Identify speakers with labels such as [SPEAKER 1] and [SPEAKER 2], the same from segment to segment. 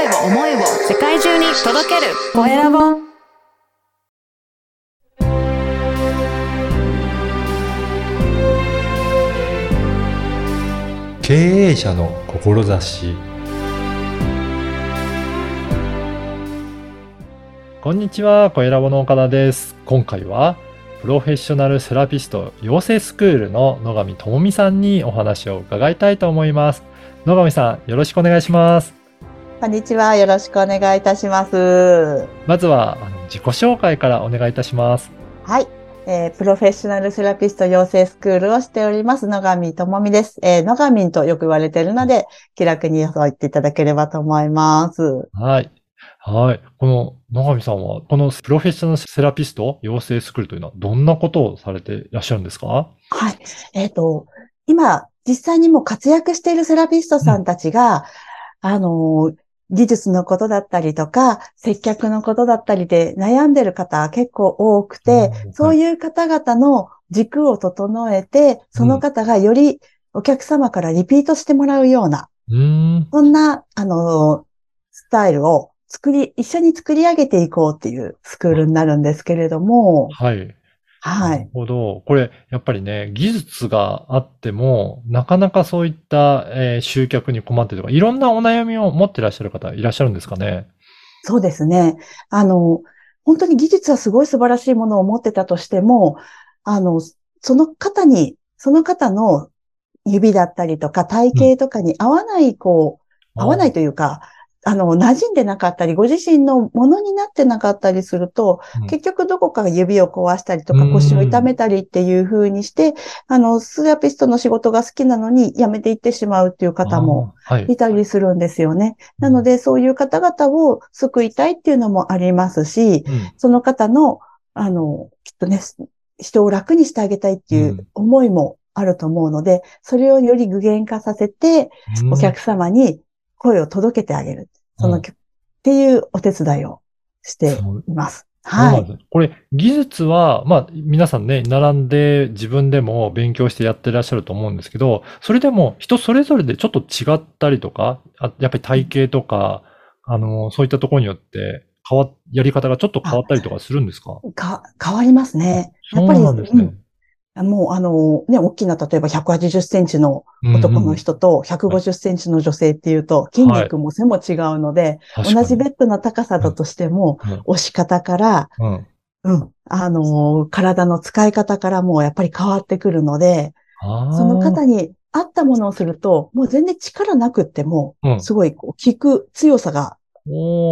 [SPEAKER 1] 声を思いを世界中に届けるコエラボ
[SPEAKER 2] 経営者の志こんにちは、コエラボの岡田です。今回は、プロフェッショナルセラピスト養成スクールの野上智美さんにお話を伺いたいと思います。野上さん、よろしくお願いします。
[SPEAKER 3] こんにちは。よろしくお願いいたします。
[SPEAKER 2] まずは、あの自己紹介からお願いいたします。
[SPEAKER 3] はい。えープロフェッショナルセラピスト養成スクールをしております、野上智美です。えー野上とよく言われているので、気楽にそう言っていただければと思います。
[SPEAKER 2] はい。はい。この野上さんは、このプロフェッショナルセラピスト養成スクールというのは、どんなことをされていらっしゃるんですか？
[SPEAKER 3] はい。えっ、と、今、実際にもう活躍しているセラピストさんたちが、あのー技術のことだったりとか、接客のことだったりで悩んでる方は結構多くて、
[SPEAKER 2] うん
[SPEAKER 3] そういう方々の軸を整えて、その方がよりお客様からリピートしてもらうような、
[SPEAKER 2] うーん。
[SPEAKER 3] そんな、あのースタイルを作り、一緒に作り上げていこうっていうスクールになるんですけれども、
[SPEAKER 2] はい。
[SPEAKER 3] は。
[SPEAKER 2] ないるほど。これ、やっぱりね、技術があっても、なかなかそういった、えー集客に困ってるとか、いろんなお悩みを持ってらっしゃる方いらっしゃるんですかね？
[SPEAKER 3] そうですね。あの、本当に技術はすごい素晴らしいものを持ってたとしても、あの、その方に、その方の指だったりとか体型とかに合わない、こう、合わないというか、あの、馴染んでなかったり、ご自身のものになってなかったりすると、
[SPEAKER 2] うん。
[SPEAKER 3] 結局どこかが指を壊したりとか
[SPEAKER 2] うん。
[SPEAKER 3] 腰を痛めたりっていう風にして、あの、セラピストの仕事が好きなのに辞めていってしまうっていう方も
[SPEAKER 2] い。
[SPEAKER 3] いたりするんですよね。なので、そういう方々を救いたいっていうのもありますし、
[SPEAKER 2] うん、
[SPEAKER 3] その方の、あの、きっとね、人を楽にしてあげたいっていう思いもあると思うので、それをより具現化させて、
[SPEAKER 2] うん。
[SPEAKER 3] お客様に声を届けてあげる。その、
[SPEAKER 2] うん
[SPEAKER 3] っていうお手伝いをしています。はい。
[SPEAKER 2] これ、技術は、まあ、皆さんね、並んで自分でも勉強してやってらっしゃると思うんですけど、それでも人それぞれでちょっと違ったりとか、あやっぱり体型とか、あの、そういったところによって、変わ、やり方がちょっと変わったりとかするんですか？
[SPEAKER 3] か、変わりますね。やっぱり、
[SPEAKER 2] ね。
[SPEAKER 3] うんもうあの、ね、大きな、例えば180センチの男の人と150センチの女性っていうと、筋肉も背も違うので、
[SPEAKER 2] 確かに。
[SPEAKER 3] 同じベッドの高さだとしても、
[SPEAKER 2] うん。
[SPEAKER 3] 押し方から、
[SPEAKER 2] うん。
[SPEAKER 3] うん、あのー体の使い方からもやっぱり変わってくるので、その方に合ったものをすると、もう全然力なくっても、
[SPEAKER 2] うん。
[SPEAKER 3] すごいこう効く強さが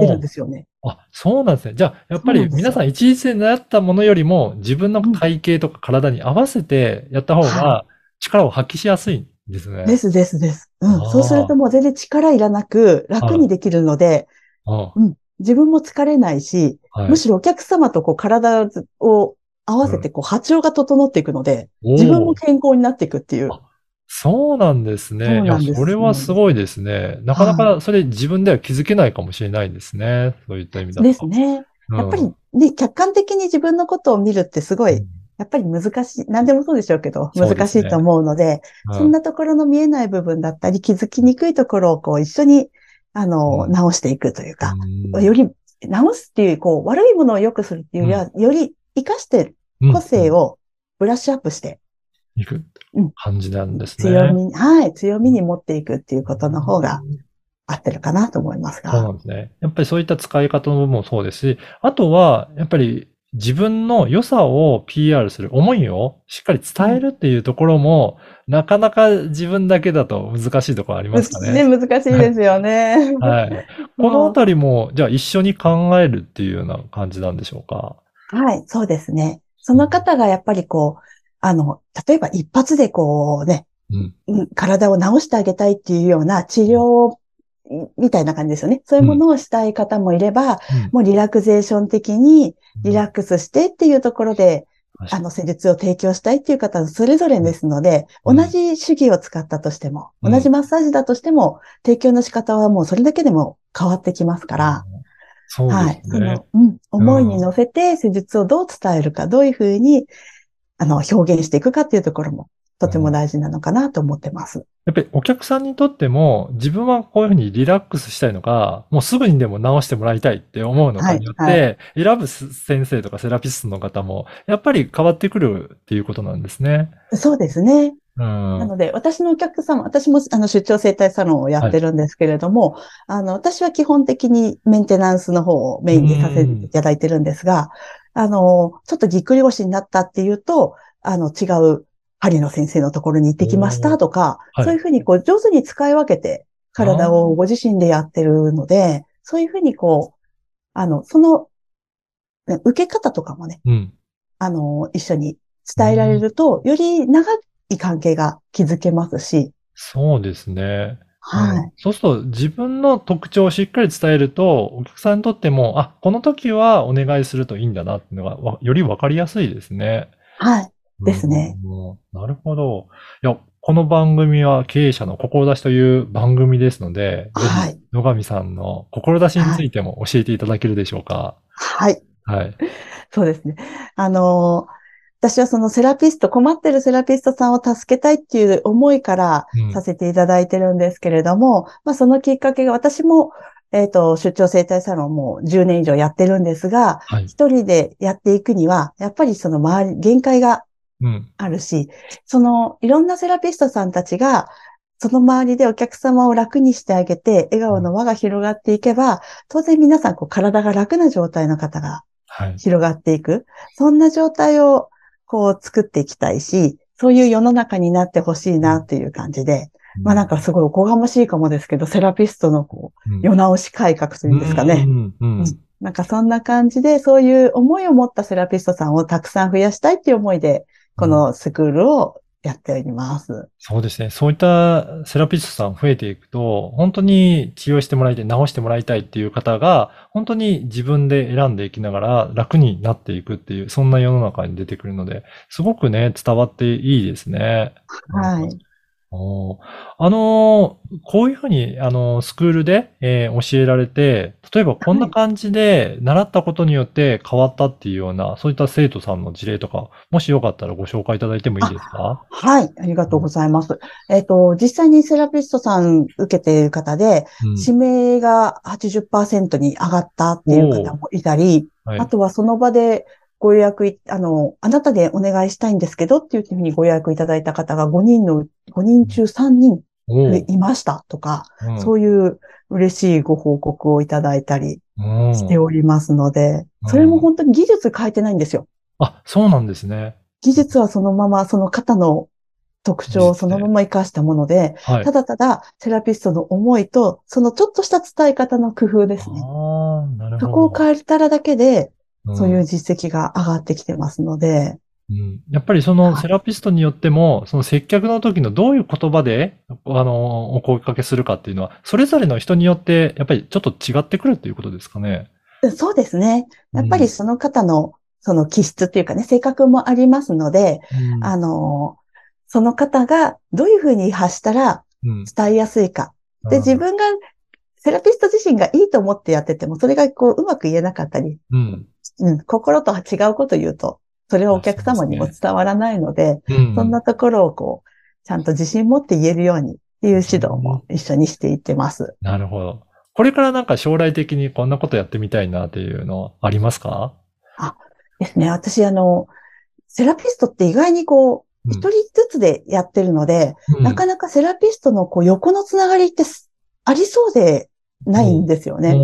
[SPEAKER 3] 出るんですよね。
[SPEAKER 2] あ、そうなんですね。じゃあ、やっぱり皆さん一日で習ったものよりも自分の体型とか体に合わせてやった方が
[SPEAKER 3] は
[SPEAKER 2] 力を発揮しやすいんですね。
[SPEAKER 3] ですですです。うん。そうするともう全然力いらなく楽にできるので、
[SPEAKER 2] うん
[SPEAKER 3] 自分も疲れないし、
[SPEAKER 2] はい
[SPEAKER 3] むしろお客様とこう体を合わせてこう波長が整っていくので、自分も健康になっていくっていう。
[SPEAKER 2] あそうなんですね。
[SPEAKER 3] そうなんです
[SPEAKER 2] いや、それはすごいですね。なかなかそれ自分では気づけないかもしれないですね。そういった意味だと。
[SPEAKER 3] ですね。
[SPEAKER 2] うん。
[SPEAKER 3] やっぱりね、客観的に自分のことを見るってすごい、
[SPEAKER 2] うん
[SPEAKER 3] やっぱり難しい、何でもそうでしょうけど、難しいと思うので、
[SPEAKER 2] うん
[SPEAKER 3] そんなところの見えない部分だったり、気づきにくいところをこう一緒に、あの、
[SPEAKER 2] うん
[SPEAKER 3] 直していくというか、
[SPEAKER 2] うん
[SPEAKER 3] より直すっていう、こう、悪いものを良くするっていうよりは、より活かして個性をブラッシュアップして、
[SPEAKER 2] いく？
[SPEAKER 3] うん
[SPEAKER 2] 感じなんですね。
[SPEAKER 3] 強み、はい、強みに持っていくっていうことの方が合ってるかなと思います
[SPEAKER 2] そうな
[SPEAKER 3] が。
[SPEAKER 2] んですね。やっぱりそういった使い方もそうですし、あとは、やっぱり自分の良さを PR する、思いをしっかり伝えるっていうところも、なかなか自分だけだと難しいところありますかね。
[SPEAKER 3] ね、難しいですよね。
[SPEAKER 2] はい。このあたりも、じゃあ一緒に考えるっていうような感じなんでしょうか？
[SPEAKER 3] はい、そうですね。その方がやっぱりこう、あの、例えば一発でこうね、
[SPEAKER 2] うん。
[SPEAKER 3] うん体を治してあげたいっていうような治療みたいな感じですよね。そういうものをしたい方もいれば、もうリラクゼーション的にリラックスしてっていうところで、あの、施術を提供したいっていう方はそれぞれですので、
[SPEAKER 2] うん
[SPEAKER 3] 同じ手技を使ったとしても、
[SPEAKER 2] うん
[SPEAKER 3] 同じマッサージだとしても、提供の仕方はもうそれだけでも変わってきますから、
[SPEAKER 2] そうで
[SPEAKER 3] はい。
[SPEAKER 2] すね。
[SPEAKER 3] その、うん、思いに乗せて施術をどう伝えるか、どういうふうに、あの、表現していくかっていうところもとても大事なのかなと思ってます。
[SPEAKER 2] やっぱりお客さんにとっても、自分はこういうふうにリラックスしたいのか、もうすぐにでも直してもらいたいって思うのかによっ
[SPEAKER 3] はい
[SPEAKER 2] て、選ぶ先生とかセラピストの方も、やっぱり変わってくるっていうことなんですね。
[SPEAKER 3] そうですね。
[SPEAKER 2] うん。
[SPEAKER 3] なので、私のお客様、私もあの出張生態サロンをやってるんですけれども、あの、私は基本的にメンテナンスの方をメインでさせていただいてるんですが、あの、ちょっとぎっくり腰になったっていうと、あの、違う針の先生のところに行ってきましたとか、
[SPEAKER 2] はい
[SPEAKER 3] そういうふうにこう上手に使い分けて体をご自身でやってるので、そういうふうにこう、あの、その、ね受け方とかもね、
[SPEAKER 2] うん。
[SPEAKER 3] あの、一緒に伝えられると、より長い関係が築けますし、
[SPEAKER 2] そうですね。
[SPEAKER 3] はい。
[SPEAKER 2] うんそうすると自分の特徴をしっかり伝えると、お客さんにとっても、あ、この時はお願いするといいんだなっていうのがわよりわかりやすいですね。
[SPEAKER 3] はい。ですね
[SPEAKER 2] うん。なるほど。いや、この番組は経営者の志という番組ですので、
[SPEAKER 3] はい
[SPEAKER 2] 野上さんの志についても教えていただけるでしょうか。
[SPEAKER 3] はい。
[SPEAKER 2] はい。
[SPEAKER 3] そうですね。あのー私はそのセラピスト、困ってるセラピストさんを助けたいっていう思いから
[SPEAKER 2] うん
[SPEAKER 3] させていただいてるんですけれども、まあそのきっかけが私も、えっ、と、出張生態サロンも10年以上やってるんですが、
[SPEAKER 2] はい。
[SPEAKER 3] 一人でやっていくには、やっぱりその周り、限界が
[SPEAKER 2] うん。
[SPEAKER 3] あるし、そのいろんなセラピストさんたちが、その周りでお客様を楽にしてあげて、笑顔の輪が広がっていけば、当然皆さんこう体が楽な状態の方が
[SPEAKER 2] はい。
[SPEAKER 3] 広がっていく。そんな状態をこう作っていきたいし、そういう世の中になってほしいなっていう感じで、まあなんかすごいおこがましいかもですけど、セラピストのこう、
[SPEAKER 2] うん、
[SPEAKER 3] 世直し改革というんですかね
[SPEAKER 2] う。ん。うん。
[SPEAKER 3] うんなんかそんな感じで、そういう思いを持ったセラピストさんをたくさん増やしたいっていう思いで、このスクールをやっております。
[SPEAKER 2] そうですね。そういったセラピストさん増えていくと、本当に治療してもらいたい、治してもらいたいっていう方が、本当に自分で選んでいきながら楽になっていくっていう、そんな世の中に出てくるので、すごくね、伝わっていいですね。
[SPEAKER 3] はい。
[SPEAKER 2] あのーこういうふうに、あのースクールで、えー教えられて、例えばこんな感じで習ったことによって変わったっていうような、そういった生徒さんの事例とか、もしよかったらご紹介いただいてもいいですか？
[SPEAKER 3] はい。ありがとうございます。えっ、と、実際にセラピストさん受けている方で、
[SPEAKER 2] うん
[SPEAKER 3] 指名が80%に上がったっていう方もいたり、
[SPEAKER 2] はい
[SPEAKER 3] あとはその場でご予約い、あの、あなたでお願いしたいんですけどっていうふうにご予約いただいた方が5人の、5人中3人いましたとか、
[SPEAKER 2] うん
[SPEAKER 3] そういう嬉しいご報告をいただいたり
[SPEAKER 2] うん
[SPEAKER 3] しておりますので、
[SPEAKER 2] うん
[SPEAKER 3] それも本当に技術変えてないんですよ。
[SPEAKER 2] あ、そうなんですね。
[SPEAKER 3] 技術はそのままその方の特徴をそのまま活かしたもので、
[SPEAKER 2] はい。
[SPEAKER 3] ただただセラピストの思いと、そのちょっとした伝え方の工夫ですね。
[SPEAKER 2] ああ、なるほど。
[SPEAKER 3] そこを変えたらだけで、
[SPEAKER 2] うん
[SPEAKER 3] そういう実績が上がってきてますので、
[SPEAKER 2] うん。やっぱりそのセラピストによっても、その接客の時のどういう言葉で、あの、お声かけするかっていうのは、それぞれの人によって、やっぱりちょっと違ってくるっていうことですかね。
[SPEAKER 3] そうですね。やっぱりその方の、その気質っていうかね、性格もありますので、
[SPEAKER 2] うん。
[SPEAKER 3] あの、その方がどういうふうに発したら
[SPEAKER 2] うん。
[SPEAKER 3] 伝えやすいか。で、自分が、セラピスト自身がいいと思ってやってても、それがこう、うまく言えなかったり、
[SPEAKER 2] うん。
[SPEAKER 3] うん、心とは違うこと言うと、それはお客様にも伝わらないので、
[SPEAKER 2] うん。
[SPEAKER 3] そんなところをこう、ちゃんと自信持って言えるようにっていう指導も一緒にしていってます。
[SPEAKER 2] なるほど。これからなんか将来的にこんなことやってみたいなっていうのありますか？
[SPEAKER 3] ですね。私、あの、セラピストって意外にこう、一人ずつでやってるので、なか
[SPEAKER 2] な
[SPEAKER 3] なかセラピストのこう横のつながりってすありそうでないんですよね。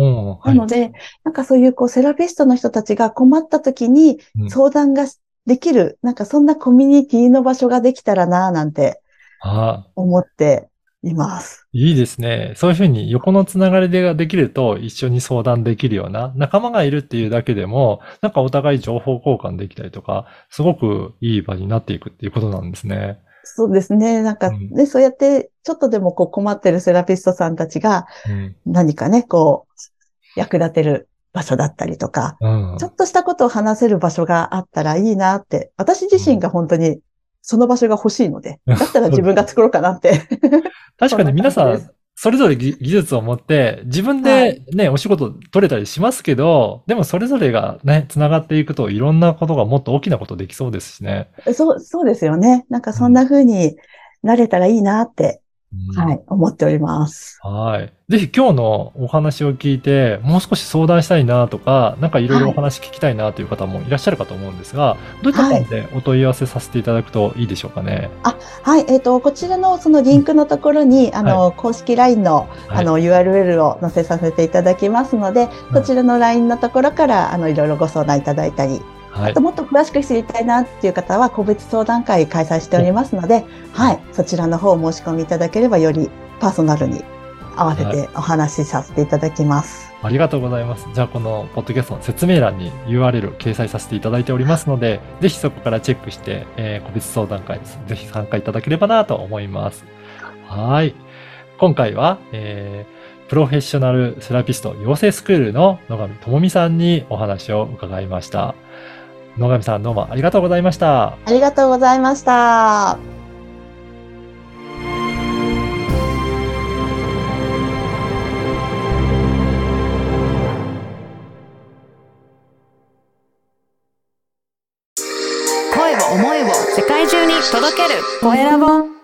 [SPEAKER 3] なので、なんかそういうこうセラピストの人たちが困った時に
[SPEAKER 2] うん
[SPEAKER 3] 相談ができる、なんかそんなコミュニティの場所ができたらなぁなんて
[SPEAKER 2] あ
[SPEAKER 3] 思っています。
[SPEAKER 2] いいですね。そういうふうに横のつながりができると一緒に相談できるような仲間がいるっていうだけでも、なんかお互い情報交換できたりとか、すごくいい場になっていくっていうことなんですね。
[SPEAKER 3] そうですね。なんか
[SPEAKER 2] うん
[SPEAKER 3] ね、そうやってちょっとでもこう困ってるセラピストさんたちが
[SPEAKER 2] うん。
[SPEAKER 3] 何かね、こう役立てる場所だったりとか、
[SPEAKER 2] うん
[SPEAKER 3] ちょっとしたことを話せる場所があったらいいなって、私自身が本当にその場所が欲しいので、だったら自分が作ろうかなって。
[SPEAKER 2] 確かに皆さんそれぞれ技技術を持って、自分
[SPEAKER 3] は
[SPEAKER 2] でね、お仕事取れたりしますけど、でもそれぞれがね、繋がっていくといろんなことがもっと大きなことできそうですしね。
[SPEAKER 3] そう、そうですよね。なんかそんな風になれたらいいなって、
[SPEAKER 2] うん。
[SPEAKER 3] はい、思っております。
[SPEAKER 2] はい。ぜひ今日のお話を聞いて、もう少し相談したいなとか、なんかいろいろお話聞きたいなという方もいらっしゃるかと思うんですが、どういった感じでお問い合わせさせていただくといいでしょうかね？
[SPEAKER 3] はい、えっ、と、こちらのそのリンクのところに、あの、公式 LINE の、
[SPEAKER 2] はい。
[SPEAKER 3] あの、URL を載せさせていただきますので、
[SPEAKER 2] うん。
[SPEAKER 3] こちらの LINE のところから、あの、いろいろご相談いただいたり、
[SPEAKER 2] はい
[SPEAKER 3] あと。もっと詳しく知りたいなっていう方は、個別相談会開催しておりますので、はい、そちらの方を申し込みいただければ、よりパーソナルに合わせ
[SPEAKER 2] は
[SPEAKER 3] てお話しさせていただきます。
[SPEAKER 2] ありがとうございます。じゃあ、このポッドキャストの説明欄に URL を掲載させていただいておりますので、ぜひそこからチェックして、えー個別相談会です。ぜひ参加いただければなと思います。はい。今回は、えープロフェッショナルセラピスト養成スクールの野上智美さんにお話を伺いました。野上さんどうもありがとうございました。
[SPEAKER 3] ありがとうございました。
[SPEAKER 1] 声を思いを世界中に届けるコエラボ